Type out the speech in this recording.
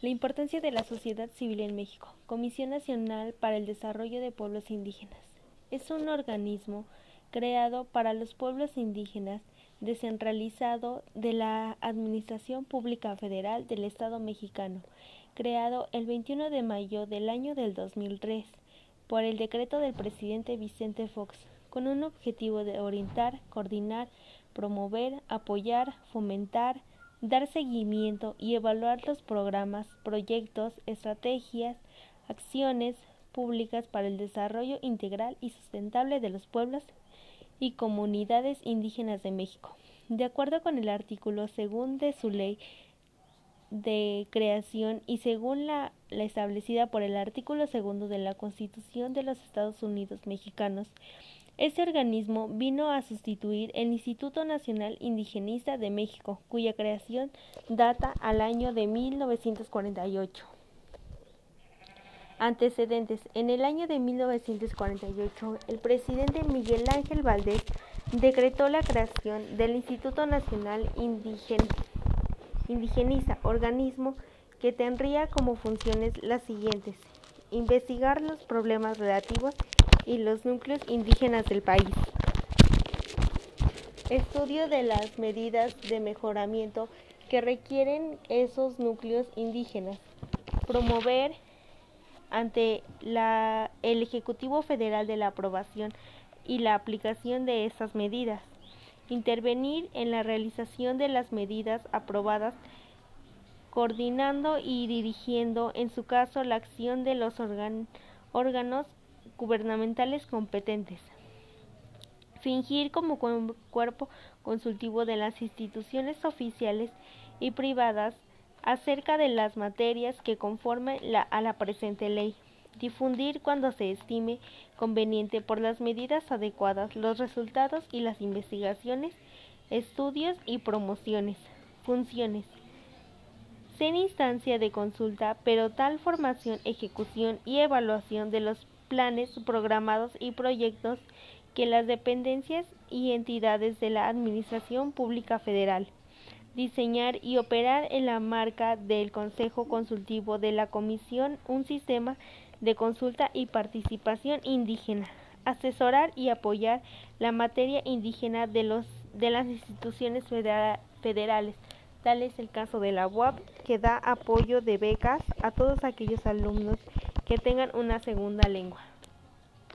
La importancia de la sociedad civil en México. Comisión Nacional para el Desarrollo de Pueblos Indígenas. Es un organismo creado para los pueblos indígenas descentralizado de la Administración Pública Federal del Estado mexicano, creado el 21 de mayo del año del 2003 por el decreto del presidente Vicente Fox, con un objetivo de orientar, coordinar, promover, apoyar, fomentar, dar seguimiento y evaluar los programas, proyectos, estrategias, acciones públicas para el desarrollo integral y sustentable de los pueblos y comunidades indígenas de México. De acuerdo con el artículo segundo de su ley de creación y según la, la establecida por el artículo segundo de la Constitución de los Estados Unidos mexicanos, este organismo vino a sustituir el Instituto Nacional Indigenista de México, cuya creación data al año de 1948. Antecedentes. En el año de 1948, el presidente Miguel Ángel Valdés decretó la creación del Instituto Nacional Indigenista, organismo que tendría como funciones las siguientes. Investigar los problemas relativos y los núcleos indígenas del país. Estudio de las medidas de mejoramiento que requieren esos núcleos indígenas. Promover ante el Ejecutivo Federal de la aprobación y la aplicación de esas medidas. Intervenir en la realización de las medidas aprobadas coordinando y dirigiendo, en su caso, la acción de los órganos gubernamentales competentes. Fingir como cuerpo consultivo de las instituciones oficiales y privadas acerca de las materias que conformen a la presente ley. Difundir cuando se estime conveniente por las medidas adecuadas los resultados y las investigaciones, estudios y promociones. Funciones. Ser instancia de consulta, pero tal formación, ejecución y evaluación de los planes programados y proyectos que las dependencias y entidades de la Administración Pública Federal diseñar y operar en la marca del Consejo Consultivo de la Comisión un sistema de consulta y participación indígena, asesorar y apoyar la materia indígena de, los, de las instituciones federales. Tal es el caso de la UAP, que da apoyo de becas a todos aquellos alumnos que tengan una segunda lengua.